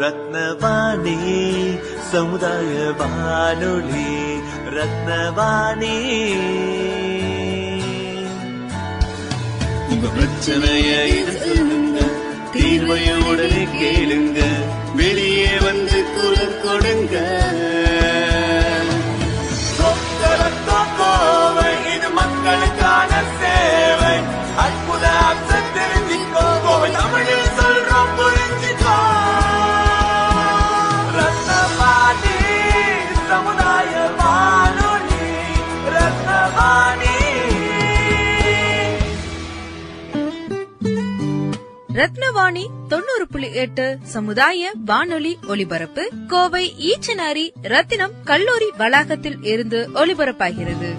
ரத்னவாணி சமுதாய வானொலி ரத்னவாணி. உங்க பிரச்சனைய தீர்வையுடனே கேளுங்க வெளியே வந்து குரல் கொடுங்க. ரத்னவாணி தொண்ணூறு புள்ளி எட்டு சமுதாய வானொலி ஒலிபரப்பு கோவை ஈச்சனாரி ரத்தினம் கல்லூரி வளாகத்தில் இருந்து ஒலிபரப்பாகிறது.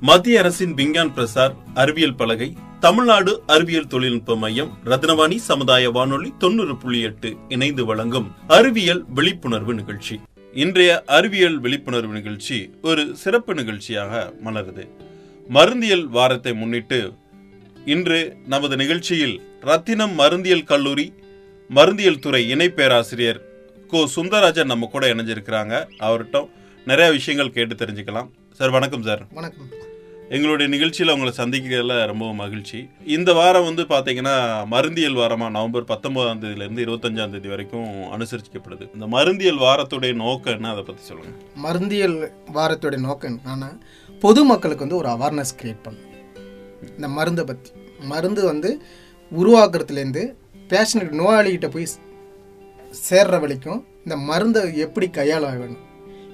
மத்திய அரசின் விஞ்ஞான் பிரசார் அறிவியல் பலகை தமிழ்நாடு அறிவியல் தொழில்நுட்ப மையம் ரத்னவாணி சமுதாய வானொலி தொண்ணூறு புள்ளி எட்டு இணைந்து வழங்கும் அறிவியல் விழிப்புணர்வு நிகழ்ச்சி. இன்றைய அறிவியல் விழிப்புணர்வு நிகழ்ச்சி ஒரு சிறப்பு நிகழ்ச்சியாக மலருது. மருந்தியல் வாரத்தை முன்னிட்டு இன்று நமது நிகழ்ச்சியில் ரத்தினம் மருந்தியல் கல்லூரி மருந்தியல் துறை இணை பேராசிரியர் கோ. சுந்தரராஜன் நம்ம கூட இணைஞ்சிருக்கிறாங்க. அவர்கிட்ட நிறைய விஷயங்கள் கேட்டு தெரிஞ்சுக்கலாம். சார் வணக்கம் சார். வணக்கம். எங்களுடைய நிகழ்ச்சியில் அவங்கள சந்திக்கிறதுல ரொம்ப மகிழ்ச்சி. இந்த வாரம் வந்து பார்த்தீங்கன்னா மருந்தியல் வாரமாக நவம்பர் பத்தொன்பதாம் தேதியிலேருந்து இருபத்தஞ்சாம் தேதி வரைக்கும் அனுசரிக்கப்படுது இந்த மருந்தியல் வாரத்துடைய நோக்கம் என்ன? அதை பற்றி சொல்லுங்கள் மருந்தியல் வாரத்துடைய நோக்கம் என்னன்னா பொதுமக்களுக்கு வந்து ஒரு அவேர்னஸ் கிரியேட் பண்ணும் இந்த மருந்தை பற்றி மருந்து வந்து உருவாக்குறதுலேருந்து பேஷண்ட் நோயாளிகிட்ட போய் சேர்ற வரைக்கும் இந்த மருந்தை எப்படி கையாள வேணும்?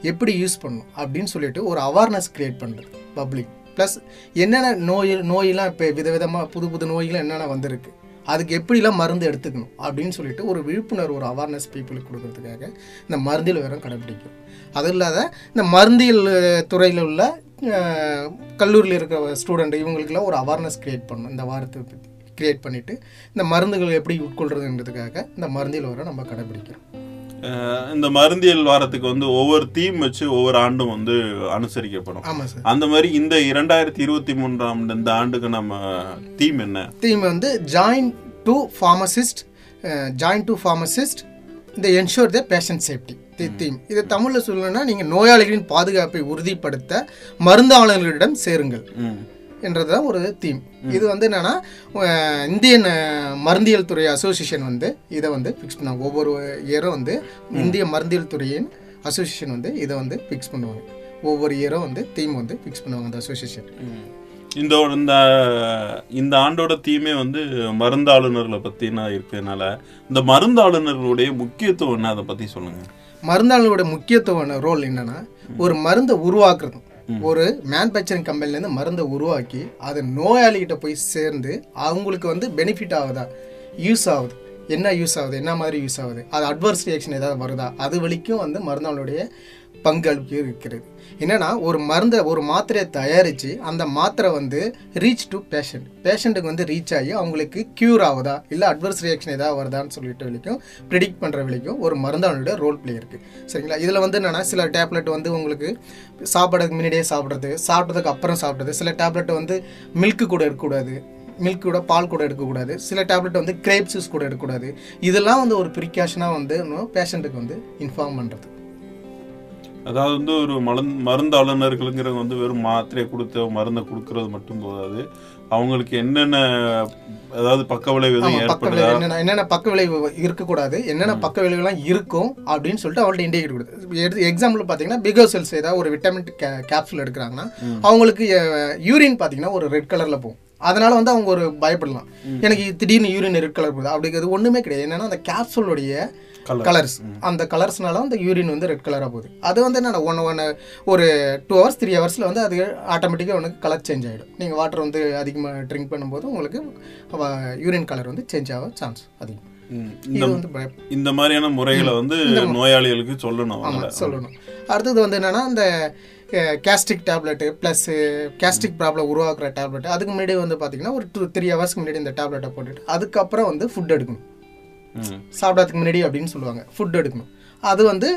எப்படி யூஸ் பண்ணணும்? அப்படின்னு சொல்லிட்டு ஒரு அவேர்னஸ் கிரியேட் பண்ணுறது பப்ளிக் ப்ளஸ் என்னென்ன நோய் நோயெல்லாம் இப்போ விதவிதமாக புது புது நோய்கள் என்னென்ன வந்திருக்கு? அதுக்கு எப்படிலாம் மருந்து எடுத்துக்கணும்? அப்படின்னு சொல்லிட்டு ஒரு விழிப்புணர்வு ஒரு அவேர்னஸ் பீப்புளுக்கு கொடுக்கறதுக்காக இந்த மருந்தியல் வேறம் கடைப்பிடிக்கும். அது இல்லாத இந்த மருந்தியல் துறையில் உள்ள கல்லூரியில் இருக்கிற ஸ்டூடெண்ட் இவங்களுக்கெல்லாம் ஒரு அவேர்னஸ் க்ரியேட் பண்ணணும். இந்த வாரத்தை பற்றி க்ரியேட் பண்ணிவிட்டு இந்த மருந்துகள் எப்படி உட்கொள்கிறதுன்றதுக்காக இந்த மருந்தியல் வர நம்ம கடைபிடிக்கிறோம் இந்த மருந்தியல் வாரத்துக்கு வந்து ஒவ்வொரு தீம் வச்சு ஒவ்வொரு ஆண்டும் வந்து அனுசரிக்கப்படும். அந்த மாதிரி இந்த இரண்டாயிரத்தி இருபத்தி மூன்றாம் இந்த ஆண்டுக்கு நம்ம தீம் என்ன? தீம் வந்து join to pharmacist join to pharmacist இந்த ensure the patient safety theme இது தமிழில் சொல்லணும்னா நீங்கள் நோயாளிகளின் பாதுகாப்பை உறுதிப்படுத்த மருந்தாளர்களிடம் சேருங்கள். ம். என்றதுதான் ஒரு தீம் இது வந்து என்னன்னா இந்தியன் மருந்தியல் துறை அசோசியேஷன் வந்து இதை வந்து ஃபிக்ஸ் பண்ணாங்க ஒவ்வொரு இயரும் வந்து இந்திய மருந்தியல் துறையின் அசோசியேஷன் வந்து இதை வந்து ஃபிக்ஸ் பண்ணுவாங்க. ஒவ்வொரு இயரும் வந்து தீம் வந்து ஃபிக்ஸ் பண்ணுவாங்க அந்த அசோசியேஷன் இந்த இந்த இந்த ஆண்டோட தீமே வந்து மருந்தாளுநர்களை பத்தினா இருக்கிறதுனால இந்த மருந்தாளுநர்களுடைய முக்கியத்துவம் என்ன? அதை பத்தி சொல்லுங்க. மருந்தாளர்களோட முக்கியத்துவம் ரோல் என்னன்னா ஒரு மருந்தை உருவாக்குறது. ஒரு மேனுஃபேக்சரிங் கம்பெனிலேருந்து மருந்தை உருவாக்கி அது நோயாளிகிட்ட போய் சேர்ந்து அவங்களுக்கு வந்து பெனிஃபிட் ஆகுதா? யூஸ் ஆகுது. என்ன யூஸ் ஆகுது? என்ன மாதிரி யூஸ் ஆகுது? அது அட்வர்ஸ் ரியாக்ஷன் ஏதாவது வருதா? அது வரைக்கும் வந்து மருந்தாளுடைய பங்களிப்பு இருக்கிறது. என்னென்னா ஒரு மருந்தை ஒரு மாத்திரையை தயாரித்து அந்த மாத்திரை வந்து ரீச் டு பேஷண்ட் பேஷண்ட்டுக்கு வந்து ரீச் ஆகி அவங்களுக்கு க்யூர் ஆகுதா? இல்லை அட்வர்ஸ் ரியாக்ஷன் ஏதாவது வருதான்னு சொல்லிட்டு வரைக்கும் ப்ரிடிக்ட் பண்ணுற வரைக்கும் ஒரு மருந்தாளுடைய ரோல் ப்ளே இருக்குது சரிங்களா? இதில் வந்து என்னென்னா சில டேப்லெட் வந்து உங்களுக்கு சாப்பிட்றதுக்கு முன்னாடியே சாப்பிட்றது சாப்பிட்டதுக்கு அப்புறம் சாப்பிட்றது சில டேப்லெட் வந்து மில்க்கு கூட இருக்கக்கூடாது மில்க் கூட பால் கூட எடுக்கக்கூடாது சில டேப்லெட் வந்து கிரேப் ஜூஸ் கூட எடுக்கக்கூடாது. இதெல்லாம் வந்து ஒரு ப்ரிகாஷனாக வந்து பேஷண்ட்டுக்கு வந்து இன்ஃபார்ம் பண்ணுறது அதாவது வந்து ஒரு மலந் மருந்தாளுநர்களுங்கிறவங்க வந்து வெறும் மாத்திரையை கொடுத்து மருந்தை கொடுக்கறது மட்டும் போதாது. அவங்களுக்கு என்னென்ன அதாவது பக்க விளைவு எதுவும் என்னென்ன பக்க விளைவு இருக்கக்கூடாது என்னென்ன பக்க விளைவுலாம் இருக்கும் அப்படின்னு சொல்லிட்டு அவங்கள்ட்ட இண்டிகேட் கொடுத்து எக்ஸாம்பிள் பார்த்தீங்கன்னா பிகோ செல்ஸ் ஏதாவது ஒரு விட்டமின் கேப்சூல் எடுக்கிறாங்கன்னா அவங்களுக்கு யூரின் பார்த்தீங்கன்னா ஒரு ரெட் கலரில் போகும். அதனால வந்து அவங்க ஒரு பயப்படலாம். எனக்கு திடீர்னு யூரின் ரெட் கலர் போகுது அப்படிங்கிறது ஒன்றுமே கிடையாது. என்னன்னா அந்த கேப்சூலுடைய. கலர்ஸ் அந்த கலர்ஸ்னால அந்த யூரின் வந்து ரெட் கலராக போகுது. அது வந்து என்ன ஒன்று ஒன்று ஒரு டூ ஹவர்ஸ் த்ரீ ஹவர்ஸில் வந்து அது ஆட்டோமேட்டிக்காக உனக்கு கலர் சேஞ்ச் ஆகிடும் நீங்கள் வாட்டர் வந்து அதிகமாக ட்ரிங்க் பண்ணும்போது உங்களுக்கு யூரின் கலர் வந்து சேஞ்ச் ஆக சான்ஸ் அதிகம். இந்த மாதிரியான முறைகளை வந்து நோயாளிகளுக்கு சொல்லணும் ஆமா அவங்கள. சொல்லணும். அடுத்தது வந்து என்னன்னா இந்த gastric tablet plus gastric problem உருவாக்குற டேப்லெட் அதுக்கு முன்னாடி வந்து பார்த்தீங்கன்னா ஒரு டூ த்ரீ ஹவர்ஸ்க்கு முன்னாடி இந்த டேப்லெட்டை போட்டுட்டு அதுக்கப்புறம் வந்து ஃபுட் எடுக்கணும். ம். சாப்பிட்றதுக்கு முன்னாடி அப்படின்னு சொல்லுவாங்க. ஃபுட் எடுக்கணும். அது வந்து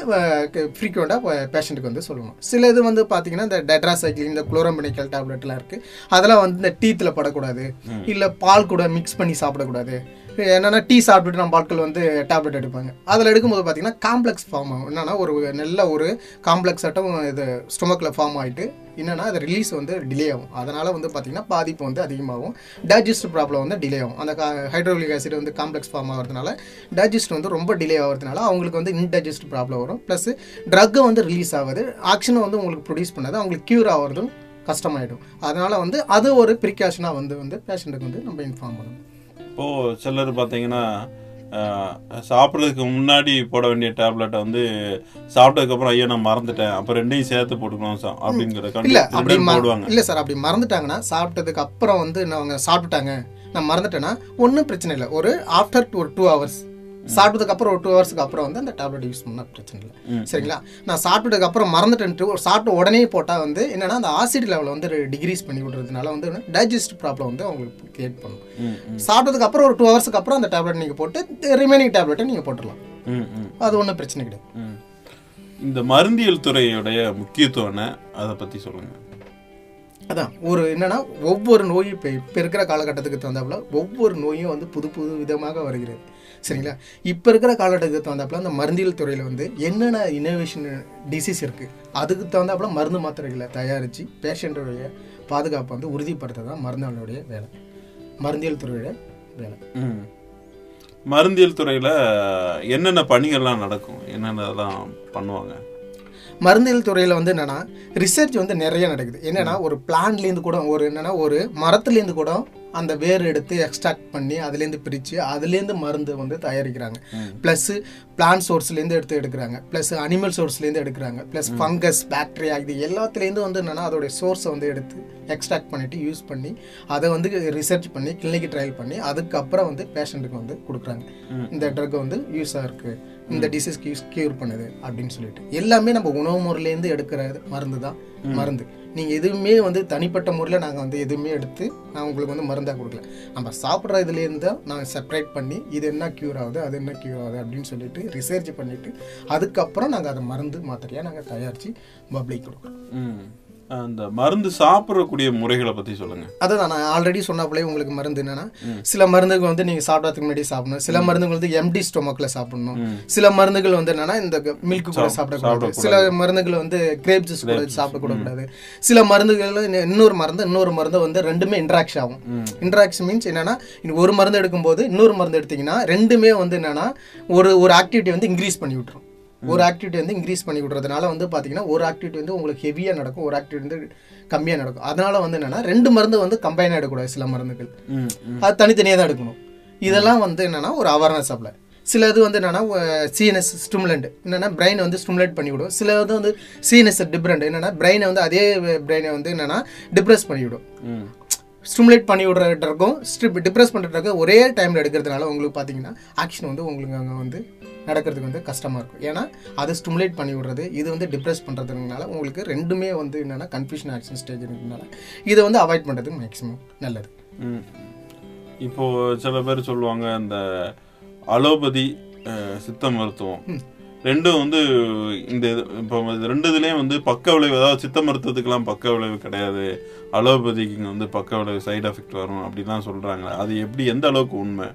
ஃப்ரீக்வெண்ட்டாக பேஷண்ட்டுக்கு வந்து சொல்லணும். சில இது வந்து பார்த்தீங்கன்னா இந்த டெட்ராசைக்கிள் இந்த குளோரம்பெனிக்கல் டேப்லெட்லாம் இருக்குது அதெல்லாம் வந்து இந்த டீத்தில் படக்கூடாது. இல்லை பால் கூட மிக்ஸ் பண்ணி சாப்பிடக்கூடாது. என்னன்னா டீ சாப்பிட்டுட்டு நம்ம ஆட்கள் வந்து டேப்லெட் எடுப்பாங்க. அதில் எடுக்கும்போது பார்த்தீங்கன்னா காம்ப்ளெக்ஸ் ஃபார்ம் ஆகும். என்னன்னா ஒரு நல்ல ஒரு காம்ப்ளெக்ஸ் ஆட்டம் இது ஸ்டொமக்கில் ஃபார்ம் ஆகிட்டு என்னன்னா அது ரிலீஸ் வந்து டிலே ஆகும். அதனால் வந்து பார்த்திங்கன்னா பாதிப்பு வந்து அதிகமாகும். டைஜஸ்ட் ப்ராப்ளம் வந்து டிலே ஆகும். அந்த ஹைட்ரோலிக் ஆசிட் வந்து காம்ப்ளெக்ஸ் ஃபார்ம் ஆகிறதுனால டைஜஸ்ட் வந்து ரொம்ப டிலே ஆகிறதுனால அவங்களுக்கு வந்து இன்டைஜஸ்ட் ப்ராப்ளம் வரும். ப்ளஸ் ட்ரக்கு வந்து ரிலீஸ் ஆகுது. ஆக்ஷனை வந்து உங்களுக்கு ப்ரொடியூஸ் பண்ணாது. அவங்களுக்கு க்யூர் ஆகிறதும் கஷ்டமாயிடும். அதனால் வந்து அது ஒரு ப்ரிகாஷனாக வந்து வந்து பேஷண்ட்டுக்கு வந்து நம்ம இன்ஃபார்ம் பண்ணணும். இப்போ சிலர் பார்த்தீங்கன்னா சாப்பிட்றதுக்கு முன்னாடி போட வேண்டிய டேப்லெட்டை வந்து சாப்பிட்டதுக்கப்புறம் ஐயோ நான் மறந்துட்டேன். அப்போ ரெண்டையும் சேர்த்து போட்டுக்கணும் சா- அப்படிங்கிற போடுவாங்க. இல்ல சார் அப்படி மறந்துட்டாங்கன்னா சாப்பிட்டதுக்கு அப்புறம் வந்து நான் அவங்க சாப்பிட்டுட்டாங்க. நான் மறந்துட்டேன்னா ஒன்றும் பிரச்சனை இல்லை. ஒரு ஆஃப்டர் ஒரு டூ ஹவர்ஸ் சாப்பிட்டதுக்கு அப்புறம் ஒரு டூ ஹவர்ஸ்க்கு அப்புறம் வந்து அந்த டேப்லெட் யூஸ் பண்ணால் பிரச்சனை இல்லை. சரிங்களா? நான் சாப்பிட்டதுக்கு அப்புறம் மறந்துட்டேன்ட்டு ஒரு சாப்பிட்ட உடனே போட்டால் வந்து என்னன்னா அந்த ஆசிட் லெவலை வந்து டிகிரீஸ் பண்ணி விடுறதுனால வந்து டைஜஸ்ட் ப்ராப்ளம் வந்து அவங்களுக்கு கிரியேட் பண்ணும். சாப்பிட்டதுக்கு அப்புறம் ஒரு டூ ஹவர்ஸ்க்கு அப்புறம் அந்த டேப்லெட் நீங்கள் போட்டு ரிமைனிங் டேப்லெட்டை நீங்கள் போட்டுடலாம். அது ஒன்றும் பிரச்சனை கிடையாது. இந்த மருந்தியல் துறையுடைய முக்கியத்துவம் அதை பற்றி சொல்லுங்க. அதான் ஒரு என்னன்னா ஒவ்வொரு நோயும் இப்போ இப்போ இருக்கிற காலகட்டத்துக்கு தகுந்தாப்புல ஒவ்வொரு நோயும் வந்து புது புது விதமாக வருகிறது. சரிங்களா? இப்போ இருக்கிற காலகட்டத்துக்கு தகுந்தாப்புல அந்த மருந்தியல் துறையில் வந்து என்னென்ன இன்னோவேஷன் டிசீஸ் இருக்குது அதுக்கு தகுந்தாப்புல மருந்து மாத்திரைகளை தயாரித்து பேஷண்ட்டுடைய பாதுகாப்பை வந்து உறுதிப்படுத்த தான் மருந்தாளுடைய வேலை. மருந்தியல் துறையோட வேலை. மருந்தியல் துறையில் என்னென்ன பணிகள்லாம் நடக்கும்? என்னென்னலாம் பண்ணுவாங்க? மருந்தியல் துறையில் வந்து என்னென்னா ரிசர்ச் வந்து நிறைய நடக்குது. என்னென்னா ஒரு பிளான்லேருந்து கூட ஒரு என்னென்னா ஒரு மரத்துலேருந்து கூட அந்த வேர் எடுத்து எக்ஸ்ட்ராக்ட் பண்ணி அதுலேருந்து பிரித்து அதுலேருந்து மருந்து வந்து தயாரிக்கிறாங்க. ப்ளஸ் பிளான்ட் சோர்ஸ்லேருந்து எடுத்து எடுக்கிறாங்க. ப்ளஸ் அனிமல் சோர்ஸ்லேருந்து எடுக்கிறாங்க. ப்ளஸ் ஃபங்கஸ் பாக்டீரியா இது எல்லாத்துலேருந்து வந்து என்னன்னா அதோடைய சோர்ஸை வந்து எடுத்து எக்ஸ்ட்ராக்ட் பண்ணிட்டு யூஸ் பண்ணி அதை வந்து ரிசர்ச் பண்ணி கிளினிக் ட்ரையல் பண்ணி அதுக்கப்புறம் வந்து பேஷண்ட்டுக்கு வந்து கொடுக்குறாங்க. இந்த ட்ரக் வந்து யூஸாக இருக்குது இந்த டிசீஸ்க்கு யூஸ் க்யூர் பண்ணுது அப்படின்னு சொல்லிட்டு. எல்லாமே நம்ம உணவு முறையிலேருந்து எடுக்கிற மருந்து தான் மருந்து. நீங்கள் எதுவுமே வந்து தனிப்பட்ட முறையில் நாங்கள் வந்து எதுவுமே எடுத்து நான் உங்களுக்கு வந்து மருந்தாக கொடுக்கல. நம்ம சாப்பிட்ற இதுலேருந்து தான் நாங்கள் செப்பரேட் பண்ணி இது என்ன க்யூர் ஆகுது அது என்ன க்யூர் ஆகுது அப்படின்னு சொல்லிட்டு ரிசர்ச் பண்ணிவிட்டு அதுக்கப்புறம் நாங்கள் அதை மருந்து மாத்திரையாக நாங்கள் தயாரித்து பப்ளிக் கொடுக்குறோம். ம். அந்த மருந்து சாப்பிடக்கூடிய முறைகளை பற்றி சொல்லுங்க. அதுதான் நான் ஆல்ரெடி சொன்னப்பலே உங்களுக்கு மருந்து என்னன்னா சில மருந்துகள் வந்து நீங்க சாப்பிட்றதுக்கு முன்னாடி சாப்பிடணும். சில மருந்துகள் வந்து எம்டி ஸ்டொமக்ல சாப்பிடணும். சில மருந்துகள் வந்து என்னன்னா இந்த மில்க் கூட சாப்பிடக்கூடாது சில மருந்துகள் வந்து கிரேப் ஜூஸ் கூட சாப்பிடக்கூடாது சில மருந்துகள் இன்ன- இன்னொரு மருந்து இன்னொரு மருந்து வந்து ரெண்டுமே இன்ட்ராக்ஷன் ஆகும். இன்ட்ராக்ஷன் மீன்ஸ் என்னன்னா ஒரு மருந்து எடுக்கும்போது இன்னொரு மருந்து எடுத்தீங்கன்னா ரெண்டுமே வந்து என்னன்னா ஒரு ஒரு ஆக்டிவிட்டி வந்து இன்க்ரீஸ் பண்ணி விட்டுரும். ஒரு ஆக்டிவிட்டி வந்து இன்க்ரீஸ் பண்ணி விடுறதுனால வந்து பார்த்தீங்கன்னா ஒரு ஆக்டிவிட்டி வந்து உங்களுக்கு ஹெவியாக நடக்கும் ஒரு ஆக்டிவிட்டி வந்து கம்மியாக நடக்கும். அதனால வந்து என்னன்னா ரெண்டு மருந்து வந்து கம்பைனாக எடுக்கக்கூடாது சில மருந்துகள். அது தனித்தனியாக தான் எடுக்கணும். இதெல்லாம் வந்து என்னன்னா ஒரு அவேர்னஸ் அப்ளை சில இது வந்து என்னன்னா சிஎன்எஸ் ஸ்டிமுலண்ட் என்னன்னா பிரெயின் வந்து ஸ்டிமுலேட் பண்ணிவிடும் சில இது வந்து சிஎன்எஸ் டிஃப்ரெண்ட் என்னன்னா பிரெயினை வந்து அதே பிரெயினை வந்து என்னன்னா டிப்ரெஸ் பண்ணிவிடும் ஸ்டிமுலேட் பண்ணி விடுற ட்ரக்கும் ஸ்ட்ரிப் டிப்ரெஸ் பண்ணுற ஒரே டைமில் எடுக்கிறதுனால உங்களுக்கு பார்த்தீங்கன்னா ஆக்ஷன் வந்து உங்களுக்கு அங்கே வந்து நடக்கிறதுக்கு வந்து கஷ்டமாக இருக்கும். ஏன்னா அது ஸ்டிமுலேட் பண்ணி விடுறது இது வந்து டிப்ரெஸ் பண்ணுறதுனால உங்களுக்கு ரெண்டுமே வந்து என்னென்னா கன்ஃபியூஷன் ஆக்ஷன் ஸ்டேஜ் இருக்கிறதுனால. இதை வந்து அவாய்ட் பண்ணுறது மேக்ஸிமம் நல்லது. ம். இப்போ சில பேர் சொல்லுவாங்க இந்த அலோபதி சித்த மருத்துவம். ரெண்டும் வந்து இந்த இப்போ ரெண்டு இதுலயும் வந்து பக்க விளைவு அதாவது சித்த மருத்துவத்துக்கெல்லாம் பக்க விளைவு கிடையாது. அலோபதிக்கு வந்து பக்க விளைவு சைடு எஃபெக்ட் வரும் அப்படிலாம் சொல்றாங்க. அது எப்படி எந்த அளவுக்கு உண்மை?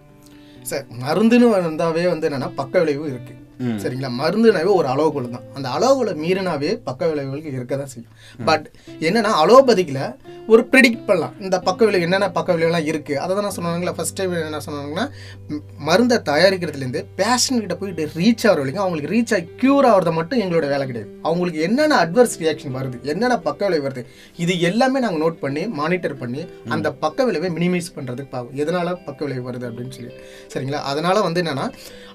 சார் மருந்துன்னு வந்தாவே வந்து என்னென்னா பக்க விளைவு இருக்குது சரிங்களா? மருந்துனாவே ஒரு அளவுக்குள்ள தான். அந்த அளவுக்குள்ள மீறினாவே பக்க விளைவுகள் இருக்க தான் செய்யும். பட் என்னன்னா அலோபதிக்கில் ஒரு ப்ரிடிக்ட் பண்ணலாம். இந்த பக்க விளைவு என்னென்ன பக்க விளைவுலாம் இருக்கு? அதை தான் சொன்னாங்களா ஃபர்ஸ்ட் டைம் என்ன சொன்னாங்கன்னா மருந்தை தயாரிக்கிறதுலேருந்து பேஷண்ட் கிட்ட போயிட்டு ரீச் ஆகிற வரைக்கும் அவங்களுக்கு ரீச் ஆகி க்யூர் ஆகிறத மட்டும் எங்களோட வேலை கிடையாது. அவங்களுக்கு என்னென்ன அட்வர்ஸ் ரியாக்ஷன் வருது? என்னென்ன பக்க விளைவு வருது? இது எல்லாமே நாங்கள் நோட் பண்ணி மானிட்டர் பண்ணி அந்த பக்க விளைவை மினிமைஸ் பண்ணுறதுக்கு பார்க்கும் எதனால பக்க விளைவு வருது அப்படின்னு சொல்லி. சரிங்களா? அதனால வந்து என்னன்னா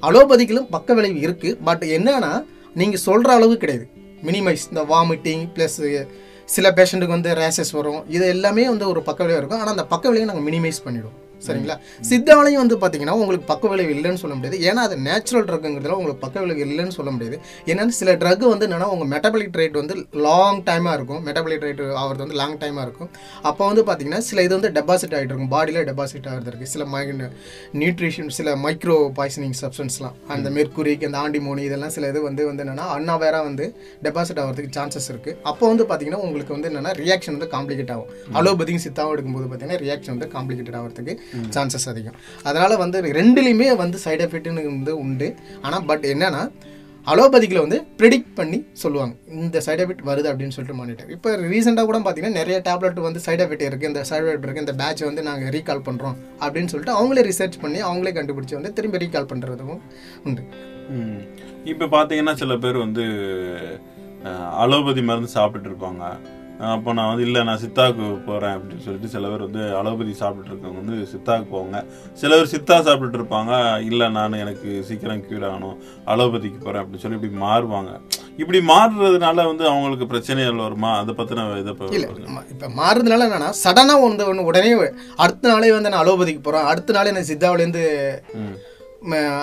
அலோபதிக்கிலும் பக்க விளைவு இருக்கு பட் என்னன்னா நீங்க சொல்ற அளவு கிடையாது. மினிமைஸ் இந்த வாமிட்டிங் ப்ளஸ் சில பேஷண்ட்டுக்கு வந்து ரேஷஸ் வரும். இது எல்லாமே வந்து ஒரு பக்க விளைவு இருக்கும். ஆனால் அந்த பக்க விளைவை நாங்கள் மினிமைஸ் பண்ணிடுவோம். சரிங்களா? சித்தாலையும் வந்து பார்த்தீங்கன்னா உங்களுக்கு பக்க விளைவு இல்லைன்னு சொல்ல முடியாது. ஏன்னா அது நேச்சுரல் ட்ரக்குங்கிறதுல உங்களுக்கு பக்க விளைவு இல்லைன்னு சொல்ல முடியாது. ஏன்னா சில ட்ரக் வந்து என்னன்னா உங்கள் மெட்டபாலிக் ரேட் வந்து லாங் டைமாக இருக்கும். மெட்டபாலிக் ரேட் ஆகிறது வந்து லாங் டைமாக இருக்கும். அப்போ வந்து பார்த்தீங்கன்னா சில இது வந்து டெபாசிட் ஆகிட்டு இருக்கும். பாடியில் டெபாசிட் ஆகிறது இருக்குது சில மை நியூட்ரிஷன் சில மைக்ரோ பாய்சனிங் சப்ஸ்டன்ஸ்லாம் அந்த மெர்க்குரிக் அந்த ஆண்டிமோனி இதெல்லாம் சில இது வந்து வந்து என்னன்னா அன்னாவேரா வந்து டெபாசிட் ஆகிறதுக்கு சான்சஸ் இருக்குது அப்போ வந்து பார்த்தீங்கன்னா உங்களுக்கு வந்து என்னன்னா ரியாக்ஷன் வந்து காம்ப்ளிகேட் ஆகும். அலோபதியும் சித்தாவும் எடுக்கும்போது பார்த்தீங்கன்னா ரியாக்ஷன் வந்து காம்ப்ளிகேட்டட் ஆகிறதுக்கு சான்சஸ் அதிகம். அதனால் வந்து ரெண்டுலேயுமே வந்து சைடு எஃபெக்ட்னு வந்து உண்டு. ஆனால் பட் என்னென்னா அலோபதிக்கில் வந்து ப்ரிடிக்ட் பண்ணி சொல்லுவாங்க. இந்த சைட் எஃபெக்ட் வருது அப்படின்னு சொல்லிட்டு மானிட்டர் இப்போ ரீசெண்டாக கூட பார்த்தீங்கன்னா நிறைய டேப்லெட் வந்து சைட் எஃபெக்ட் இருக்குது இந்த சைட் எஃபெக்ட் இருக்குது இந்த பேட்ச் வந்து நாங்கள் ரீகால் பண்ணுறோம் அப்படின்னு சொல்லிட்டு அவங்களே ரிசர்ச் பண்ணி அவங்களே கண்டுபிடிச்சி வந்து திரும்பி ரீகால் பண்ணுறதும் உண்டு. இப்போ பார்த்தீங்கன்னா சில பேர் வந்து அலோபதி மருந்து சாப்பிட்டுட்டு இருப்பாங்க. அப்போ நான் வந்து இல்லை நான் சித்தாவுக்கு போறேன் அப்படின்னு சொல்லிட்டு சில பேர் வந்து அலோபதி சாப்பிட்டுட்டு இருக்கவங்க வந்து சித்தாவுக்கு போவாங்க. சில பேர் சித்தா சாப்பிட்டுட்டு இருப்பாங்க. இல்லை நான் எனக்கு சீக்கிரம் க்யூர் ஆகணும். அலோபதிக்கு போறேன் அப்படின்னு சொல்லி இப்படி மாறுவாங்க. இப்படி மாறுறதுனால வந்து அவங்களுக்கு பிரச்சனைகள் வருமா? அதை பத்தின இதை இல்லை இப்போ மாறுறதுனால என்னன்னா சடனாக வந்து ஒன்று உடனே அடுத்த நாளே வந்து நான் அலோபதிக்கு போகிறேன் அடுத்த நாளே நான் சித்தாவிலேருந்து.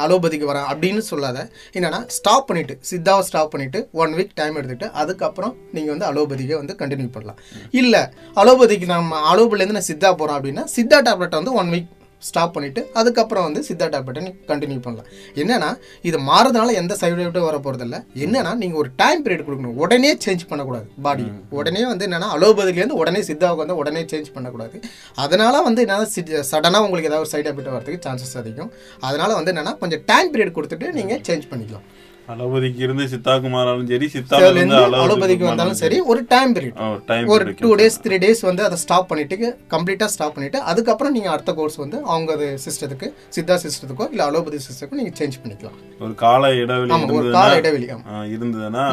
அலோபதிக்கு வரேன் அப்படின்னு சொல்லாத. என்னென்னா ஸ்டாப் பண்ணிவிட்டு சித்தாவை ஸ்டாப் பண்ணிவிட்டு ஒன் வீக் டைம் எடுத்துகிட்டு அதுக்கப்புறம் நீங்கள் வந்து அலோபதிக்கை வந்து கண்டினியூ பண்ணலாம். இல்லை அலோபதிக்கு நம்ம அலோபதிலேருந்து நான் சித்தா போகிறோம் அப்படின்னா சித்தா டேப்லெட்டை வந்து ஒன் வீக் ஸ்டாப் பண்ணிட்டு அதுக்கப்புறம் வந்து சித்தா டேப்லெட்டை கண்டினியூ பண்ணலாம். என்னன்னா இது மாறதுனால எந்த சைடு எஃபெக்ட்டும் வர போகிறதில்ல என்னன்னா நீங்கள் ஒரு டைம் பீரியட் கொடுக்கணும். உடனே சேஞ்ச் பண்ணக்கூடாது பாடி உடனே வந்து என்னன்னா அலோபதிலேருந்து உடனே சித்தாவுக்கு வந்து உடனே சேஞ்ச் பண்ணக்கூடாது. அதனால வந்து என்னன்னா சடனாக உங்களுக்கு ஏதாவது ஒரு சைடு எஃபெக்ட் வரதுக்கு சான்சஸ் அதிகம். அதனால வந்து என்னன்னா கொஞ்சம் டைம் பீரியட் கொடுத்துட்டு நீங்கள் சேஞ்ச் பண்ணிக்கலாம். அலோபதிக்கு இருந்து சித்தாக்கு மாறாலும் சரி சித்தால இருந்து அலோபதிக்கு வந்தாலும் சரி. ஒரு டைம் பீரியட் ஒரு டூ டேஸ் த்ரீ டேஸ் வந்து அதை ஸ்டாப் பண்ணிட்டு கம்ப்ளீட்டாக ஸ்டாப் பண்ணிட்டு அதுக்கப்புறம் நீங்கள் அடுத்த கோர்ஸ் வந்து அவங்க அது சிஸ்டத்துக்கு சித்தா சிஸ்டத்துக்கோ இல்லை அலோபதி சிஸ்டத்துக்கோ நீங்கள் சேஞ்ச் பண்ணிக்கலாம். ஒரு கால இடைவெளி ஒரு கால இடைவெளி இருந்ததுன்னா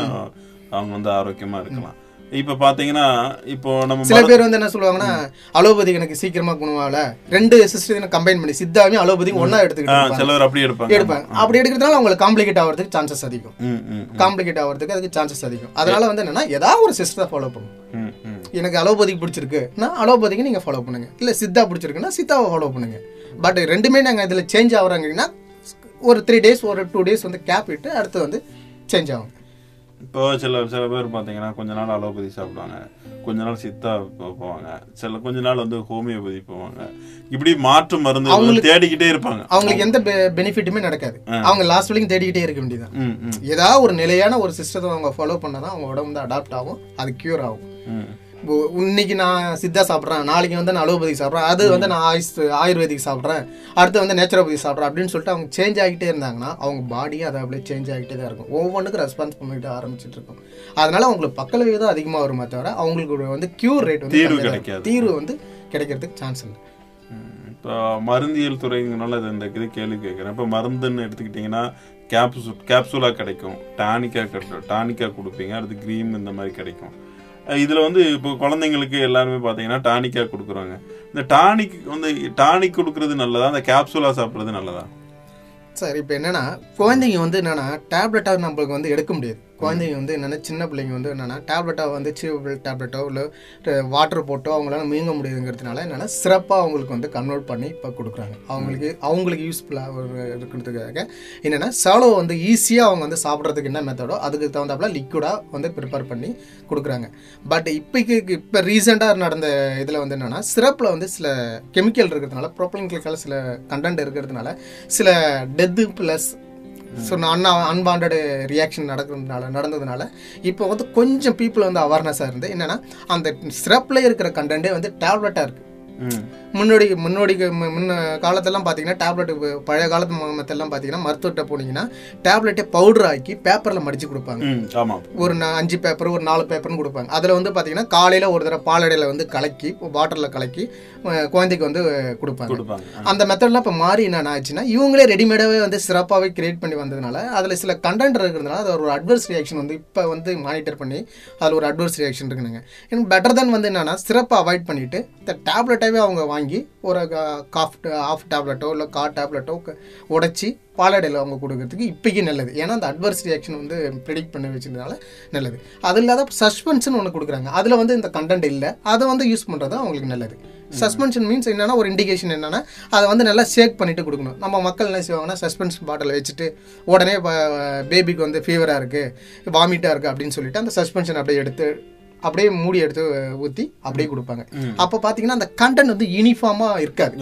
அவங்க வந்து ஆரோக்கியமா இருக்கலாம். இப்ப பாத்தீங்கன்னா இப்போ நம்ம சில பேர் வந்து என்ன சொல்லுவாங்கன்னா அலோபதி எனக்கு சீக்கிரமா குணமாகல. ரெண்டு சிஸ்டத்தையும் கம்பைன் பண்ணி சித்தாவையும் அலோபதியும் ஆ, எடுத்துக்கிட்டு சிலர் அப்படி எடுப்பாங்க. எடுப்பேன் அப்படி எடுக்கிறதுனால அவங்களுக்கு காம்ப்ளிகேட் ஆகிறதுக்கு சான்சஸ் அதிகம். காம்ப்ளிகேட் ஆகிறதுக்கு அதுக்கு சான்சஸ் அதிகம். அதனால வந்து என்னன்னா ஏதாவது ஒரு சிஸ்டத்தை ஃபாலோ பண்ணும். எனக்கு அலோபதிக்கு பிடிச்சிருக்கு. நான் அலோபதிக்கு நீங்கள் ஃபாலோ பண்ணுங்க. இல்லை சித்தா பிடிச்சிருக்குன்னா சித்தாவை ஃபாலோ பண்ணுங்க. பட் ரெண்டுமே நாங்கள் இதில் சேஞ்ச் ஆகுறாங்கன்னா ஒரு த்ரீ டேஸ் ஒரு டூ டேஸ் வந்து கேப் விட்டு அடுத்து வந்து சேஞ்ச் ஆகும். இப்போ சில சில பேர் பாத்தீங்கன்னா கொஞ்ச நாள் அலோபதி சாப்பிடுவாங்க. கொஞ்ச நாள் சித்தா போவாங்க. சில கொஞ்ச நாள் வந்து ஹோமியோபதி போவாங்க. இப்படி மாற்று மருந்து வந்து தேடிக்கிட்டே இருப்பாங்க. அவங்களுக்கு எந்த பெனிஃபிட்டுமே நடக்காது. அவங்க லாஸ்ட் வரைக்கும் தேடிக்கிட்டே இருக்க வேண்டியதான் ஏதாவது ஒரு நிலையான ஒரு சிஸ்டத்தை அவங்க ஃபாலோ பண்ணாதான் அவங்க உடம்பு வந்து அடாப்ட் ஆகும். அது கியூர் ஆகும். இன்னைக்கு நான் சித்தா சாப்பிட்றேன் நாளைக்கு வந்து நான் அலோபதிக்கு சாப்பிட்றேன் அது வந்து நான் ஆயுஸ் ஆயுர்வேதிக் சாப்பிட்றேன் அடுத்து வந்து நேச்சுரோபதி சாப்பிட்றேன் அப்படின்னு சொல்லிட்டு அவங்க சேஞ்ச் ஆகிட்டே இருந்தாங்கன்னா அவங்க பாடியும் அதை அப்படியே சேஞ்ச் ஆகிட்டே தான் இருக்கும். ஒவ்வொன்றுக்கும் ரெஸ்பான்ஸ் பண்ணிட்டு ஆரம்பிச்சிட்டு இருக்கும். அதனால அவங்களுக்கு பக்கலவே தான் அதிகமாக வருமே தவிர அவங்களுக்கு வந்து கியூர் ரேட் வந்து தீர்வு கிடைக்காது. தீர்வு வந்து கிடைக்கிறதுக்கு சான்ஸ் இல்லை. இப்போ மருந்தியல் துறைங்கனால இது இந்த இது கேள்வி கேட்குறேன். இப்போ மருந்துன்னு எடுத்துக்கிட்டிங்கன்னா கேப்சூ கேப்சூலாக கிடைக்கும். டானிக்கா கிடைக்கும் டானிக்கா கொடுப்பீங்க. அடுத்து க்ரீம் இந்த மாதிரி கிடைக்கும். இதில் வந்து இப்போ குழந்தைங்களுக்கு எல்லாருமே பார்த்தீங்கன்னா டானிக்காக கொடுக்குறாங்க. இந்த டானிக் வந்து டானிக் கொடுக்கறது நல்லதா? அந்த கேப்சூலாக சாப்பிட்றது நல்லதா? சார் இப்போ என்னென்னா குழந்தைங்க வந்து என்னென்னா டேப்லெட்டாக நம்மளுக்கு வந்து எடுக்க முடியாது. குழந்தைங்க வந்து என்னென்னா சின்ன பிள்ளைங்க வந்து என்னென்னா டேப்லெட்டாக வந்து சீவபிள் டேப்லெட்டோ இல்லை வாட்டர் போட்டோ அவங்களால மீங்க முடியுதுங்கிறதுனால என்னென்னா சிறப்பாக அவங்களுக்கு வந்து கன்வெர்ட் பண்ணி இப்போ கொடுக்குறாங்க. அவங்களுக்கு அவங்களுக்கு யூஸ்ஃபுல்லாக இருக்கிறதுக்காக என்னென்னா சாலோ வந்து ஈஸியாக அவங்க வந்து சாப்பிட்றதுக்கு என்ன மெத்தடோ அதுக்கு தகுந்தாப்புல லிக்விடாக வந்து ப்ரிப்பேர் பண்ணி கொடுக்குறாங்க. பட் இப்போக்கு இப்போ ரீசெண்டாக நடந்த இதில் வந்து என்னென்னா சிறப்பில் வந்து சில கெமிக்கல் இருக்கிறதுனால ப்ரோப்ளின் சில கண்டென்ட் இருக்கிறதுனால சில டெத்து ப்ளஸ் ஸோ அண்ணா அன்பாண்டடு ரியாக்ஷன் நடக்கிறதுனால நடந்ததுனால இப்போ வந்து கொஞ்சம் பீப்புள் வந்து அவேர்னஸாக இருந்து என்னென்னா அந்த சிறப்பில் இருக்கிற கண்டென்ட்டே வந்து டேப்லெட்டாக இருக்குது முன்னாடி முன்னாடி முன்ன காலத்தெல்லாம் பார்த்தீங்கன்னா டேப்லெட் பழைய காலத்து மெத்தெல்லாம் பார்த்தீங்கன்னா மருத்துவர்கிட்ட போனீங்கன்னா டேப்லெட்டை பவுடர் ஆக்கி பேப்பரில் மடிச்சு கொடுப்பாங்க. ஒரு அஞ்சு பேப்பர் ஒரு நாலு பேப்பர்னு கொடுப்பாங்க. அதில் வந்து பார்த்தீங்கன்னா காலையில் ஒரு தடவை பாலடையில் வந்து கலக்கி வாட்டரில் கலக்கி குழந்தைக்கு வந்து கொடுப்பாங்க. அந்த மெத்தட்லாம் இப்போ மாறி என்ன ஆச்சுன்னா இவங்களே ரெடிமேடாகவே வந்து சிறப்பாகவே கிரியேட் பண்ணி வந்ததுனால அதில் சில கண்டென்ட் இருக்கிறதுனால அது ஒரு அட்வர்ஸ் ரியாக்ஷன் வந்து இப்போ வந்து மானிட்டர் பண்ணி அதில் ஒரு அட்வர்ஸ் ரியாக்ஷன் இருக்குனுங்க. எனக்கு பெட்டர் தென் வந்து என்னன்னா சிறப்பை அவாய்ட் பண்ணிட்டு இந்த டேப்லெட்டாகவே அவங்க வாங்கி ஒரு காஃப் ஆஃப் டேப்லெட்டோ இல்லை கா டேப்லெட்டோ உடைச்சி பாலாடையில் அவங்க கொடுக்கறதுக்கு இப்போக்கி நல்லது. ஏன்னா அந்த அட்வர்ஸ் ரியாக்ஷன் வந்து ப்ரிடிக்ட் பண்ணி வச்சதுனால நல்லது. அது இல்லாத சஸ்பென்ஷன் ஒன்று கொடுக்குறாங்க. அதில் வந்து இந்த கண்டென்ட் இல்லை. அதை வந்து யூஸ் பண்ணுறது அவங்களுக்கு நல்லது. சஸ்பென்ஷன் மீன்ஸ் என்னன்னா ஒரு இண்டிகேஷன் என்னன்னா அதை வந்து நல்லா ஷேக் பண்ணிட்டு கொடுக்கணும். நம்ம மக்கள் என்ன செய்வாங்கன்னா சஸ்பென்ஷன் பாட்டில் வச்சுட்டு உடனே பேபிக்கு வந்து ஃபீவராக இருக்குது வாமிட்டாக இருக்குது அப்படின்னு சொல்லிட்டு அந்த சஸ்பென்ஷன் அப்படியே எடுத்து அப்படியே மூடி எடுத்து ஊற்றி அப்படியே கொடுப்பாங்க. அப்போ பார்த்தீங்கன்னா அந்த கண்டென்ட் வந்து யூனிஃபார்மாக இருக்காது.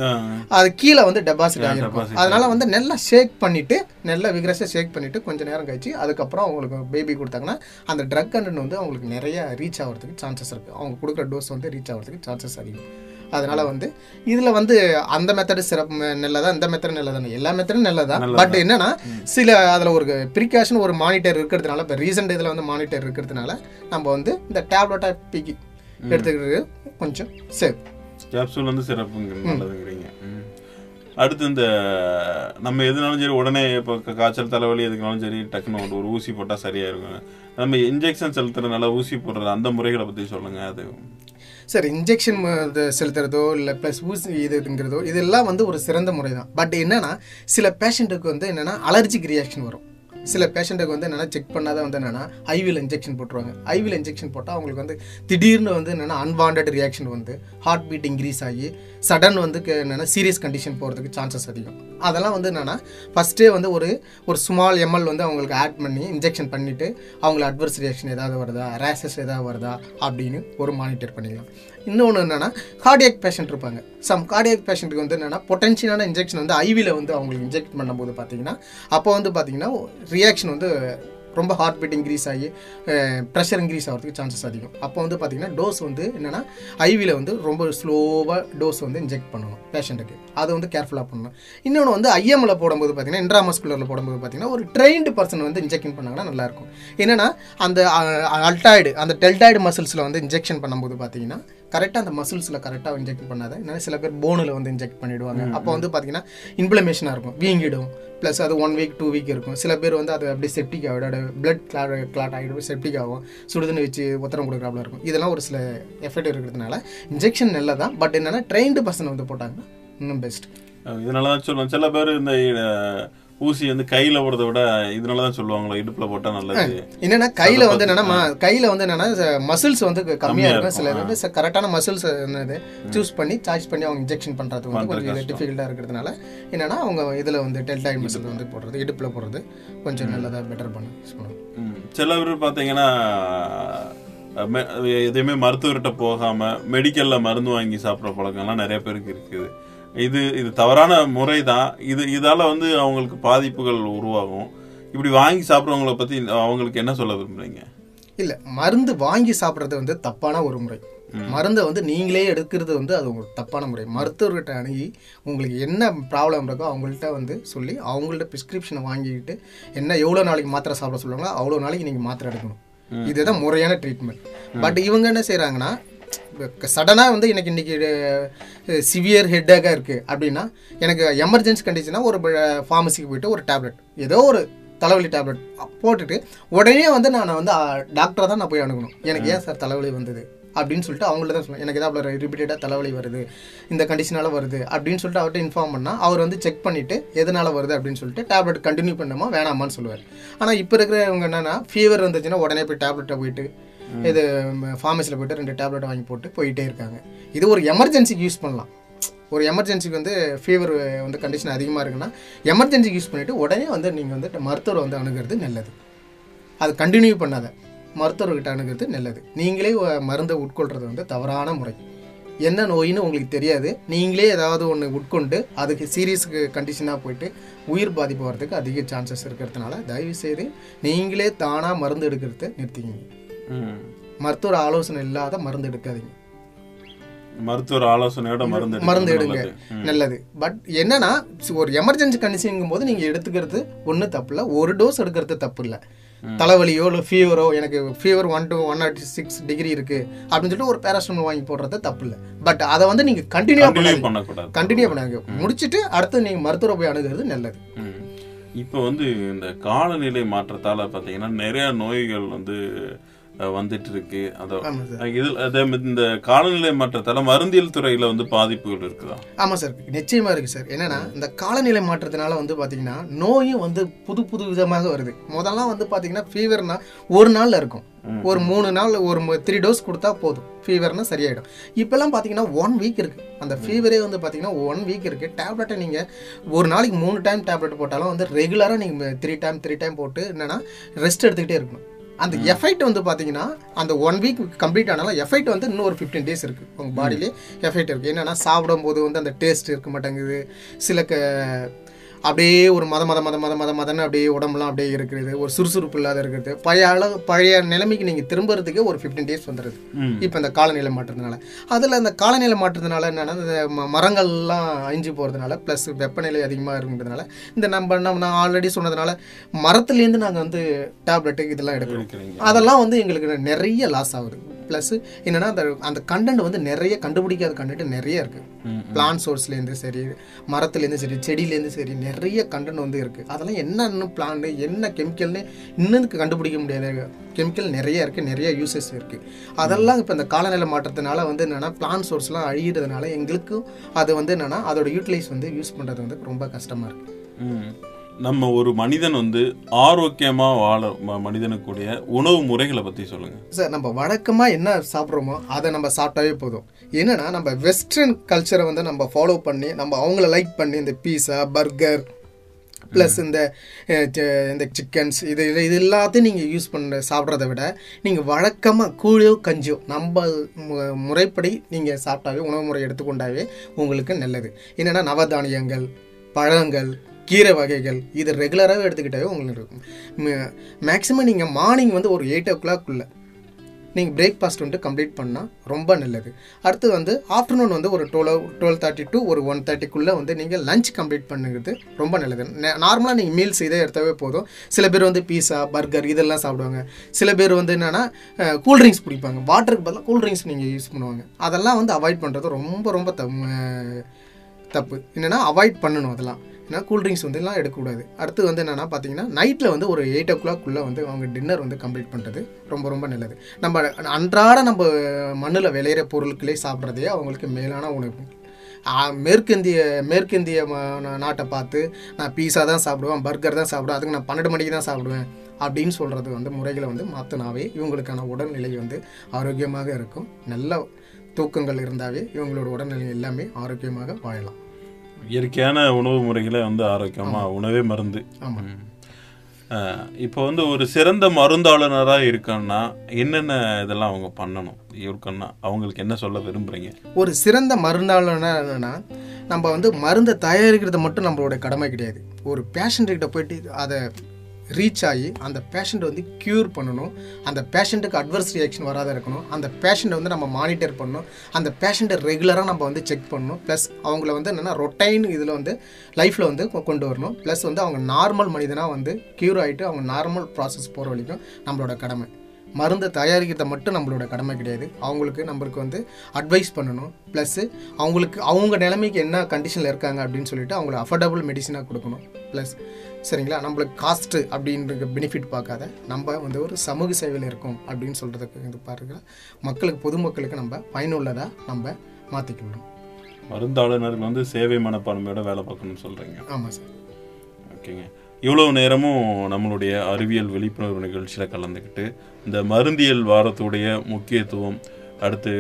அது கீழே வந்து டெபாசிட் ஆகிருக்கும் அதனால வந்து நல்லா ஷேக் பண்ணிட்டு நல்லா விக்ரஸாக ஷேக் பண்ணிட்டு கொஞ்ச நேரம் கழிச்சு அதுக்கப்புறம் அவங்களுக்கு பேபி கொடுத்தாங்கன்னா அந்த ட்ரக் கண்டென்ட் வந்து அவங்களுக்கு நிறைய ரீச் ஆகிறதுக்கு சான்சஸ் இருக்கு. அவங்க கொடுக்குற டோஸ் வந்து ரீச் ஆகிறதுக்கு சான்சஸ் அதிகம். அதனால வந்து இதுல வந்து அந்த மெத்தடு சிறப்பு நல்லதா இந்த மெத்தட் நல்லதானே எல்லா மெத்தடும் நல்லதா. பட் என்னன்னா சில அதுல ஒரு ப்ரிகாஷன் ஒரு மானிட்டர் இருக்கிறதுனால இப்போ ரீசெண்ட் இதுல வந்து மானிட்டர் இருக்கிறதுனால நம்ம வந்து இந்த டேப்லெட்டா பிக்கி எடுத்துக்கிறது கொஞ்சம் சேஃப் கேப்சூல் வந்து சிறப்புங்க நல்லதுங்கிறீங்க. ம். அடுத்து இந்த நம்ம எதுனாலும் சரி உடனே இப்போ காய்ச்சல் தலைவலி எதுக்குனாலும் சரி டக்குன்னு ஒரு- ஊசி போட்டால் சரியா இருக்கும் நம்ம இன்ஜெக்ஷன் செலுத்துறதுனால ஊசி போடுறது அந்த முறைகளை பற்றி சொல்லுங்க அது. சார் இன்ஜெக்ஷன் செலுத்துறதோ இல்லை ப்ளஸ் ஊசி இதுங்கிறதோ இதெல்லாம் வந்து ஒரு சிறந்த முறை தான் பட் என்னன்னா சில பேஷண்ட்டுக்கு வந்து என்னன்னா அலர்ஜிக் ரியாக்ஷன் வரும். சில பேஷண்ட்டுக்கு வந்து என்னென்னா செக் பண்ணாத வந்து என்னென்னா ஐவியில் இன்ஜெக்ஷன் போட்டுருவாங்க. ஐவியில் இன்ஜெக்ஷன் போட்டால் அவங்களுக்கு வந்து திடீர்னு வந்து என்னென்னா அன்வாண்டட் ரியாக்ஷன் வந்து ஹார்ட் பீட் இன்க்ரீஸ் ஆகி சடன் வந்து என்னென்னா சீரியஸ் கண்டிஷன் போகிறதுக்கு சான்சஸ் அதிகம். அதெல்லாம் வந்து என்னென்னா ஃபஸ்ட்டே வந்து ஒரு ஒரு ஸ்மால் எம்எல் வந்து அவங்களுக்கு ஆட் பண்ணி இன்ஜெக்ஷன் பண்ணிவிட்டு அவங்களுக்கு அட்வர்ஸ் ரியாக்ஷன் ஏதாவது வருதா? ரேஷஸ் ஏதாவது வருதா? அப்படின்னு ஒரு மானிட்டர் பண்ணிக்கலாம். இன்னொன்று என்னென்னா கார்டியாக் பேஷண்ட் இருப்பாங்க. சம் கார்டியாக் பேஷண்ட்டுக்கு வந்து என்னென்னா பொட்டன்ஷியலான இன்ஜெக்ஷன் வந்து ஐவியில் வந்து அவங்களுக்கு இன்ஜெக்ட் பண்ணும்போது பார்த்தீங்கன்னா அப்போ வந்து பார்த்தீங்கன்னா ரியாக்ஷன் வந்து ரொம்ப ஹார்ட் பீட் இன்க்ரீஸ் ஆகி ப்ரெஷர் இன்க்ரீஸ் ஆகிறதுக்கு சான்சஸ் அதிகம். அப்போ வந்து பார்த்தீங்கன்னா டோஸ் வந்து என்னென்னா ஐவியில் வந்து ரொம்ப ஸ்லோவாக டோஸ் வந்து இன்ஜெக்ட் பண்ணணும் பேஷண்ட்டுக்கு அதை வந்து கேர்ஃபுல்லாக பண்ணணும். இன்னொன்று வந்து ஐஎம்மில் போடும்போது பார்த்தீங்கன்னா இன்ட்ராமஸ்குலரில் போடும்போது பார்த்தீங்கன்னா ஒரு ட்ரெயின்டு பர்சன் வந்து இன்ஜெக்ஷன் பண்ணாங்கன்னா நல்லாயிருக்கும். என்னென்னா அந்த அல்டாய்டு அந்த டெல்டாய்டு மசில்ஸில் வந்து இன்ஜெக்ஷன் பண்ணும்போது பார்த்தீங்கன்னா கரெக்டாக அந்த மசில்ஸில் கரெக்டாக இன்ஜெக்ட் பண்ணாத. என்ன சில பேர் போனில் வந்து இன்ஜெக்ட் பண்ணிடுவாங்க. அப்போ வந்து பார்த்தீங்கன்னா இன்ஃப்ளமேஷனாக இருக்கும். வீங்கிடும். ப்ளஸ் அது ஒன் வீக் டூ வீக் இருக்கும். சில பேர் வந்து அது அப்படியே செப்டிக் ஆகிடும் பிளட் கிளாட் கிளாட் ஆகிடும் செப்டிக் ஆகும். சுடுதண்ணி வச்சு உத்தரம் கொடுக்குறாப்புல இருக்கும். இதெல்லாம் ஒரு சில எஃபெக்ட் இருக்கிறதுனால இன்ஜெக்ஷன் நல்லதான். பட் என்னன்னா ட்ரெயின்டு பர்சன் வந்து போட்டாங்கன்னா இன்னும் பெஸ்ட் இதனால தான் சொல்லுவேன் சில பேர் இந்த ஊசி வந்து கையில போடுறத விட இதனால தான் சொல்லுவாங்களா இடுப்புல போட்டா நல்லது. என்னன்னா கையில வந்து என்னன்னா கையில வந்து என்னன்னா மசில்ஸ் வந்து கம்மியா இருக்கும். சில வந்து கரெக்டான மசில்ஸ் என்னது சூஸ் பண்ணி சார்ஜ் பண்ணி அவங்க இன்ஜெக்ஷன் பண்றது வந்து கொஞ்சம். டிஃபிகல்ட்டா இருக்கிறதுனால என்னன்னா அவங்க இதுல வந்து டெல்டாய் மசில் வந்து போடுறது இடுப்புல போடுறது கொஞ்சம் நல்லதா பெட்டர் பண்ண. சில பேர் மெ- எதையுமே மருத்துவர்கிட்ட போகாம மெடிக்கல்ல மருந்து வாங்கி சாப்பிட்ற பழக்கம்லாம் நிறைய பேருக்கு இருக்குது. இது இது தவறான முறை தான் இது இதால வந்து அவங்களுக்கு பாதிப்புகள் உருவாகும். இப்படி வாங்கி சாப்பிட்றவங்கள பத்தி அவங்களுக்கு என்ன சொல்ல விரும்புறீங்க? இல்ல மருந்து வாங்கி சாப்பிடுறது வந்து தப்பான ஒரு முறை. மருந்தை வந்து நீங்களே எடுக்கிறது வந்து அது ஒரு தப்பான முறை. மருத்துவர்கிட்ட அணுகி உங்களுக்கு என்ன ப்ராப்ளம் இருக்கோ அவங்கள்ட்ட வந்து சொல்லி அவங்கள்ட்ட பிரிஸ்கிரிப்ஷனை வாங்கிக்கிட்டு என்ன எவ்வளோ நாளைக்கு மாத்திரை சாப்பிட சொல்லுவாங்களோ அவ்வளோ நாளைக்கு நீங்கள் மாத்திரை எடுக்கணும். இதுதான் முறையான ட்ரீட்மெண்ட் பட் இவங்க என்ன செய்கிறாங்கன்னா சடனாக வந்து எனக்கு இன்னைக்கு சிவியர் ஹெட்டாக இருக்குது அப்படின்னா எனக்கு எமர்ஜென்சி கண்டிஷனா ஒரு ஃபார்மசிக்கு போயிட்டு ஒரு டேப்லெட் ஏதோ ஒரு தலைவலி டேப்லெட் போட்டுட்டு உடனே வந்து நான் வந்து டாக்டரை தான் நான் போய் அணுகணும். எனக்கு ஏன் சார் தலைவலி வந்தது? அப்படின்னு சொல்லிட்டு அவங்கள்ட்ட தான் சொல்லுவேன். எனக்கு ஏதாவது ரிப்பீட்டடாக தலைவலி வருது இந்த கண்டிஷனால வருது அப்படின்னு சொல்லிட்டு அவர்கிட்ட இன்ஃபார்ம் பண்ணால் அவர் வந்து செக் பண்ணிவிட்டு எதனால வருது அப்படின்னு சொல்லிட்டு டேப்லெட் கண்டினியூ பண்ணுமா வேணாமான்னு சொல்லுவார். ஆனால் இப்போ இருக்கிறவங்க என்னன்னா ஃபீவர் இருந்துச்சுன்னா உடனே போய் டேப்லெட்டை போயிட்டு இது ஃபார்மசியில் போயிட்டு ரெண்டு டேப்லெட் வாங்கி போட்டு போயிட்டே இருக்காங்க. இது ஒரு எமர்ஜென்சிக்கு யூஸ் பண்ணலாம். ஒரு எமர்ஜென்சிக்கு வந்து ஃபீவர் வந்து கண்டிஷன் அதிகமாக இருக்குன்னா எமர்ஜென்சிக்கு யூஸ் பண்ணிவிட்டு உடனே வந்து நீங்கள் வந்து மருத்துவரை வந்து அணுகிறது நல்லது. அது கண்டினியூ பண்ணாத. மருத்துவர்கிட்ட அணுகிறது நல்லது. நீங்களே மருந்தை உட்கொள்கிறது வந்து தவறான முறை. என்ன நோயின்னு உங்களுக்கு தெரியாது. நீங்களே ஏதாவது ஒன்று உட்கொண்டு அதுக்கு சீரியஸுக்கு கண்டிஷனாக போயிட்டு உயிர் பாதிப்பு வர்றதுக்கு அதிக சான்சஸ் இருக்கிறதுனால தயவுசெய்து நீங்களே தானாக மருந்து எடுக்கிறது நிறுத்திக்கிங்க. மருத்துவர் ஆலோசனை இல்லாத மருந்து எடுக்காதீங்க. மருத்துவர் ஆலோசனையோட மருந்து மருந்து எடுங்க. நல்லது. பட் என்னன்னா ஒரு எமர்ஜென்சி கண்டிஷனுங்கும் போது நீங்க எடுத்துக்கிறது ஒன்றும் தப்பு இல்லை ஒரு டோஸ் எடுக்கிறது தப்பு இல்லை தலைவலியோ இல்லை ஃபீவரோ எனக்கு fever one two one nought six degree இருக்கு அப்படின்னு சொல்லிட்டு ஒரு பேராசிட்டமால் வாங்கி போடுறது தப்பு இல்லை பட் அதை வந்து நீங்க கண்டினியூ பண்ணக்கூடாது. கண்டினியூ பண்ணாங்க முடிச்சிட்டு அடுத்து நீங்க மருத்துவரை போய் அணுகிறது நல்லது. இப்போ வந்து இந்த காலநிலை மாற்றத்தால பாத்தீங்கன்னா நிறைய நோய்கள் வந்து வந்துட்டு இருக்கு அத ஆமா இந்த காலநிலை மாற்றத்தால மருந்தியல் துறையில வந்து பாதிப்புகள் இருக்குதா? ஆமாம் சார். நிச்சயமா இருக்கு சார். என்னன்னா இந்த காலநிலை மாற்றத்தினால வந்து பார்த்தீங்கன்னா நோயும் வந்து புது புது விதமாக வருது. முதல்லாம் வந்து பார்த்தீங்கன்னா ஃபீவர்னா ஒரு நாள்ல இருக்கும். ஒரு மூணு நாள் ஒரு த்ரீ டோஸ் கொடுத்தா போதும். ஃபீவர்னு சரியாயிடும். இப்போல்லாம் பார்த்தீங்கன்னா ஒன் வீக் இருக்குது அந்த ஃபீவரே வந்து பார்த்தீங்கன்னா ஒன் வீக் இருக்குது டேப்லெட்டை நீங்கள் ஒரு நாளைக்கு மூணு டைம் டேப்லெட் போட்டாலும் வந்து ரெகுலராக நீங்கள் த்ரீ டைம் த்ரீ டைம் போட்டு என்னென்னா ரெஸ்ட் எடுத்துக்கிட்டே இருக்கணும். அந்த எஃபெக்ட் வந்து பார்த்தீங்கன்னா அந்த ஒன் வீக் கம்ப்ளீட் ஆனாலும் எஃபெக்ட் வந்து இன்னும் ஒரு ஃபிஃப்டீன் டேஸ் இருக்குது உங்கள் பாடியிலே எஃபெக்ட் இருக்குது என்னென்னா சாப்பிடும்போது வந்து அந்த டேஸ்ட் இருக்க மாட்டேங்குது. சில க அப்படியே ஒரு மத மத மத மத மத மதன்னு அப்படியே உடம்புலாம் அப்படியே இருக்கிறது. ஒரு சுறுசுறுப்பு இல்லாத இருக்கிறது. பழைய அளவு பழைய நிலைமைக்கு நீங்கள் திரும்புறதுக்கு ஒரு ஃபிஃப்டீன் டேஸ் வந்துடுது. இப்போ இந்த காலநிலை மாற்றத்தினால. அதில் இந்த காலநிலை மாற்றத்தினால என்னன்னா இந்த மரங்கள்லாம் அழிஞ்சு போகிறதுனால ப்ளஸ் வெப்பநிலை அதிகமாக இருக்கிறதுனால இந்த நம்ம நம்ம நான் ஆல்ரெடி சொன்னதுனால மரத்துலேருந்து நாங்கள் வந்து டேப்லெட்டு இதெல்லாம் எடுக்கிறோம். அதெல்லாம் வந்து எங்களுக்கு நிறைய லாஸ் ஆகுது. ப்ளஸ் என்னன்னா அந்த அந்த கண்டென்ட் வந்து நிறைய கண்டுபிடிக்காத கண்டென்ட் நிறைய இருக்குது ம், பிளான்ட் சோர்ஸ்லேருந்து சரி மரத்துலேருந்து சரி செடியிலேருந்து சரி நிறைய கண்டென்ட் வந்து இருக்குது அதெல்லாம் என்னென்ன பிளான் என்ன கெமிக்கல்னு இன்னும் கண்டுபிடிக்க முடியாத. கெமிக்கல் நிறைய இருக்குது நிறைய யூசஸ் இருக்குது அதெல்லாம் இப்போ இந்த காலநிலை மாற்றத்தினால வந்து என்னென்னா பிளான் சோர்ஸ்லாம் அழியிறதுனால எங்களுக்கும் அது வந்து என்னென்னா அதோட யூட்டிலைஸ் வந்து யூஸ் பண்ணுறது வந்து ரொம்ப கஷ்டமாக இருக்குது நம்ம ஒரு மனிதன் வந்து ஆரோக்கியமா வாழ ம- மனிதனுக்குரிய உணவு முறைகளை பத்தி சொல்லுங்க. சார் நம்ம வழக்கமாக என்ன சாப்பிட்றோமோ அதை நம்ம சாப்பிட்டாவே போதும். என்னன்னா நம்ம வெஸ்டர்ன் கல்ச்சரை வந்து நம்ம ஃபாலோ பண்ணி நம்ம அவங்கள லைக் பண்ணி இந்த பீஸா பர்கர் ப்ளஸ் இந்த இந்த சிக்கன்ஸ் இது இது இது எல்லாத்தையும் நீங்கள் யூஸ் பண்ண சாப்பிட்றத விட நீங்கள் வழக்கமாக கூழியோ கஞ்சியோ நம்ம மு- முறைப்படி நீங்கள் சாப்பிட்டாவே உணவு முறை எடுத்துக்கொண்டாவே உங்களுக்கு நல்லது. என்னென்னா நவதானியங்கள் பழங்கள் கீரை வகைகள் இது ரெகுலராகவே எடுத்துக்கிட்டாவே உங்களுக்கு இருக்கும். மேக்ஸிமம் நீங்கள் மார்னிங் வந்து ஒரு எயிட் ஓ கிளாக்குள்ளே நீங்கள் பிரேக்ஃபாஸ்ட் வந்து கம்ப்ளீட் பண்ணால் ரொம்ப நல்லது. அடுத்து வந்து ஆஃப்டர்நூன் வந்து ஒரு டுவெல் டுவெல் தேர்ட்டி டு ஒரு ஒன் தேர்ட்டிக்குள்ளே வந்து நீங்கள் லஞ்ச் கம்ப்ளீட் பண்ணுறது ரொம்ப நல்லது. நார்மலாக நீங்கள் மீல்ஸ் இதே எடுத்தாவே போதும். சில பேர் வந்து பீஸா பர்கர் இதெல்லாம் சாப்பிடுவாங்க. சில பேர் வந்து என்னென்னா கூல்ட்ரிங்க்ஸ் குடிப்பாங்க வாட்டருக்கு பதிலாக கூல்ட்ரிங்க்ஸ் நீங்கள் யூஸ் பண்ணுவாங்க. அதெல்லாம் வந்து அவாய்ட் பண்ணுறது ரொம்ப ரொம்ப தப்பு தப்பு. என்னென்னா அவாய்ட் பண்ணணும் அதெல்லாம். ஏன்னா கூல்ட்ரிங்க்ஸ் வந்து எல்லாம் எடுக்கக்கூடாது. அடுத்து வந்து என்னென்னா பார்த்தீங்கன்னா நைட்டில் வந்து ஒரு எயிட் ஓ கிளாக்குள்ளே வந்து அவங்க டின்னர் வந்து கம்ப்ளீட் பண்ணுறது ரொம்ப ரொம்ப நல்லது. நம்ம அன்றாட நம்ம மண்ணில் விளையிற பொருட்களே சாப்பிட்றதே அவங்களுக்கு மேலான உணவு. மேற்கிந்திய மேற்கிந்திய நா- நாட்டை பார்த்து நான் பீஸா தான் சாப்பிடுவேன் பர்கர் தான் சாப்பிடுவேன் அதுக்கு நான் பன்னெண்டு மணிக்கு தான் சாப்பிடுவேன் அப்படின்னு சொல்கிறது வந்து முறைகளை வந்து மாற்றினாவே இவங்களுக்கான உடல்நிலை வந்து ஆரோக்கியமாக இருக்கும். நல்ல தூக்கங்கள் இருந்தாவே இவங்களோட உடல்நிலை எல்லாமே ஆரோக்கியமாக வாழலாம். இயற்கையான உணவு முறைகளை வந்து ஆரோக்கியமா உணவே மருந்து. இப்போ வந்து ஒரு சிறந்த மருந்தாளுநரா இருக்கணும்னா என்னென்ன இதெல்லாம் அவங்க பண்ணணும்? இருக்கணும்னா அவங்களுக்கு என்ன சொல்ல விரும்புறீங்க? ஒரு சிறந்த மருந்தாளனா என்னன்னா நம்ம வந்து மருந்தை தயாரிக்கிறது மட்டும் நம்மளோட கடமை கிடையாது. ஒரு பேஷண்ட் கிட்ட போயிட்டு அதை ரீச் ஆகி அந்த பேஷண்ட்டை வந்து க்யூர் பண்ணணும். அந்த பேஷண்ட்டுக்கு அட்வர்ஸ் ரியாக்ஷன் வராத இருக்கணும். அந்த பேஷண்ட்டை வந்து நம்ம மானிட்டர் பண்ணணும். அந்த பேஷண்ட்டை ரெகுலராக நம்ம வந்து செக் பண்ணணும். ப்ளஸ் அவங்கள வந்து என்னென்னா ரொட்டைன் இதில் வந்து லைஃப்பில் வந்து கொண்டு வரணும். ப்ளஸ் வந்து அவங்க நார்மல் மனிதனாக வந்து க்யூர் ஆகிட்டு அவங்க நார்மல் ப்ராசஸ் போகிற வரைக்கும் நம்மளோட கடமை. மருந்தை தயாரிக்கிறத மட்டும் நம்மளோட கடமை கிடையாது. அவங்களுக்கு நம்மளுக்கு வந்து அட்வைஸ் பண்ணணும். ப்ளஸ்ஸு அவங்களுக்கு அவங்க நிலைமைக்கு என்ன கண்டிஷனில் இருக்காங்க அப்படின்னு சொல்லிட்டு அவங்களை அஃபோர்டபுள் மெடிசனாக கொடுக்கணும். ப்ளஸ் சரிங்களா? நம்மளுக்கு காஸ்ட்டு அப்படின்ற பெனிஃபிட் பார்க்காத நம்ம வந்து ஒரு சமூக சேவையில் இருக்கோம் அப்படின்னு சொல்கிறதுக்கு இது பாருங்க. மக்களுக்கு பொதுமக்களுக்கு நம்ம பயனுள்ளதாக நம்ம மாற்றிக்கணும் மருந்தாளுநர்கள் வந்து சேவை மனப்பான்மையோட வேலை பார்க்கணும்னு சொல்றீங்க. ஆமாம் சார். ஓகேங்க. இவ்வளவு நேரமும் நம்மளுடைய அறிவியல் விழிப்புணர்வு நிகழ்ச்சியில் கலந்துக்கிட்டு இந்த மருந்தியல் வாரத்துடைய முக்கியத்துவம் அடுத்து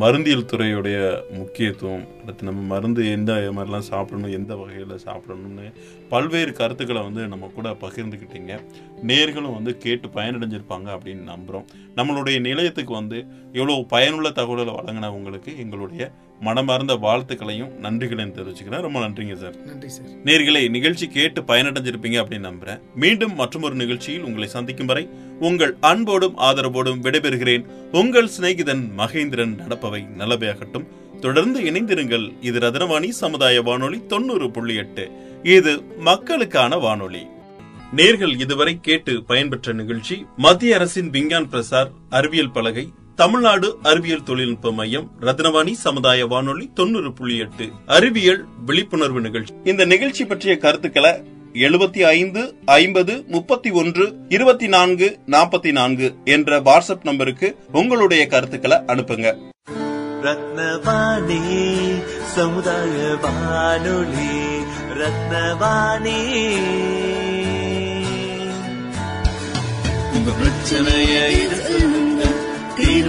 மருந்தியல் துறையுடைய முக்கியத்துவம் அடுத்து நம்ம மருந்து எந்த மாதிரிலாம் சாப்பிடணும் எந்த வகையில் சாப்பிடணும்னு பல்வேறு கருத்துக்களை வந்து நம்ம கூட பகிர்ந்துக்கிட்டீங்க. நேர்களும் வந்து கேட்டு பயனடைஞ்சிருப்பாங்க அப்படின்னு நம்புகிறோம் நம்மளுடைய நிலையத்துக்கு வந்து இவ்வளோ பயனுள்ள தகவல்களை வழங்கின உங்களுக்கு எங்களுடைய மனமார்ந்த வாழ்த்துக்களையும் நன்றிகளையும் தெரிவிச்சுக்கிறேன். ரொம்ப நன்றிங்க சார். நன்றி சார். நேர்களை நிகழ்ச்சி கேட்டு பயனடைஞ்சிருப்பீங்க அப்படின்னு நம்புறேன். மீண்டும் மற்றொரு நிகழ்ச்சியில் உங்களை சந்திக்கும் வரை உங்கள் அன்போடும் ஆதரவோடும் விடைபெறுகிறேன். உங்கள் சிநேகிதன் மகேந்திரன் நடப்பவை நல்லவையாகட்டும். தொடர்ந்து இணைந்திருங்கள். இது ரத்னவாணி சமுதாய வானொலி தொண்ணூறு புள்ளி எட்டு. இது மக்களுக்கான வானொலி. நேர்கள் இதுவரை கேட்டு பயன்பெற்ற நிகழ்ச்சி மத்திய அரசின் விஞ்ஞான் பிரசார் அறிவியல் பலகை தமிழ்நாடு அறிவியல் தொழில்நுட்ப மையம் ரத்னவாணி சமுதாய வானொலி தொண்ணூறு புள்ளி எட்டு அறிவியல் விழிப்புணர்வு நிகழ்ச்சி. இந்த நிகழ்ச்சி பற்றிய கருத்துக்களை எழுபத்தி ஐந்து ஐம்பது முப்பத்தி ஒன்று இருபத்தி நான்கு நாற்பத்தி நான்கு என்ற வாட்ஸ்அப் நம்பருக்கு உங்களுடைய கருத்துக்களை அனுப்புங்க. ரத்னவாணி சமுதாய வானொலி ரத்னவாணி. உங்க பிரச்சனைய இது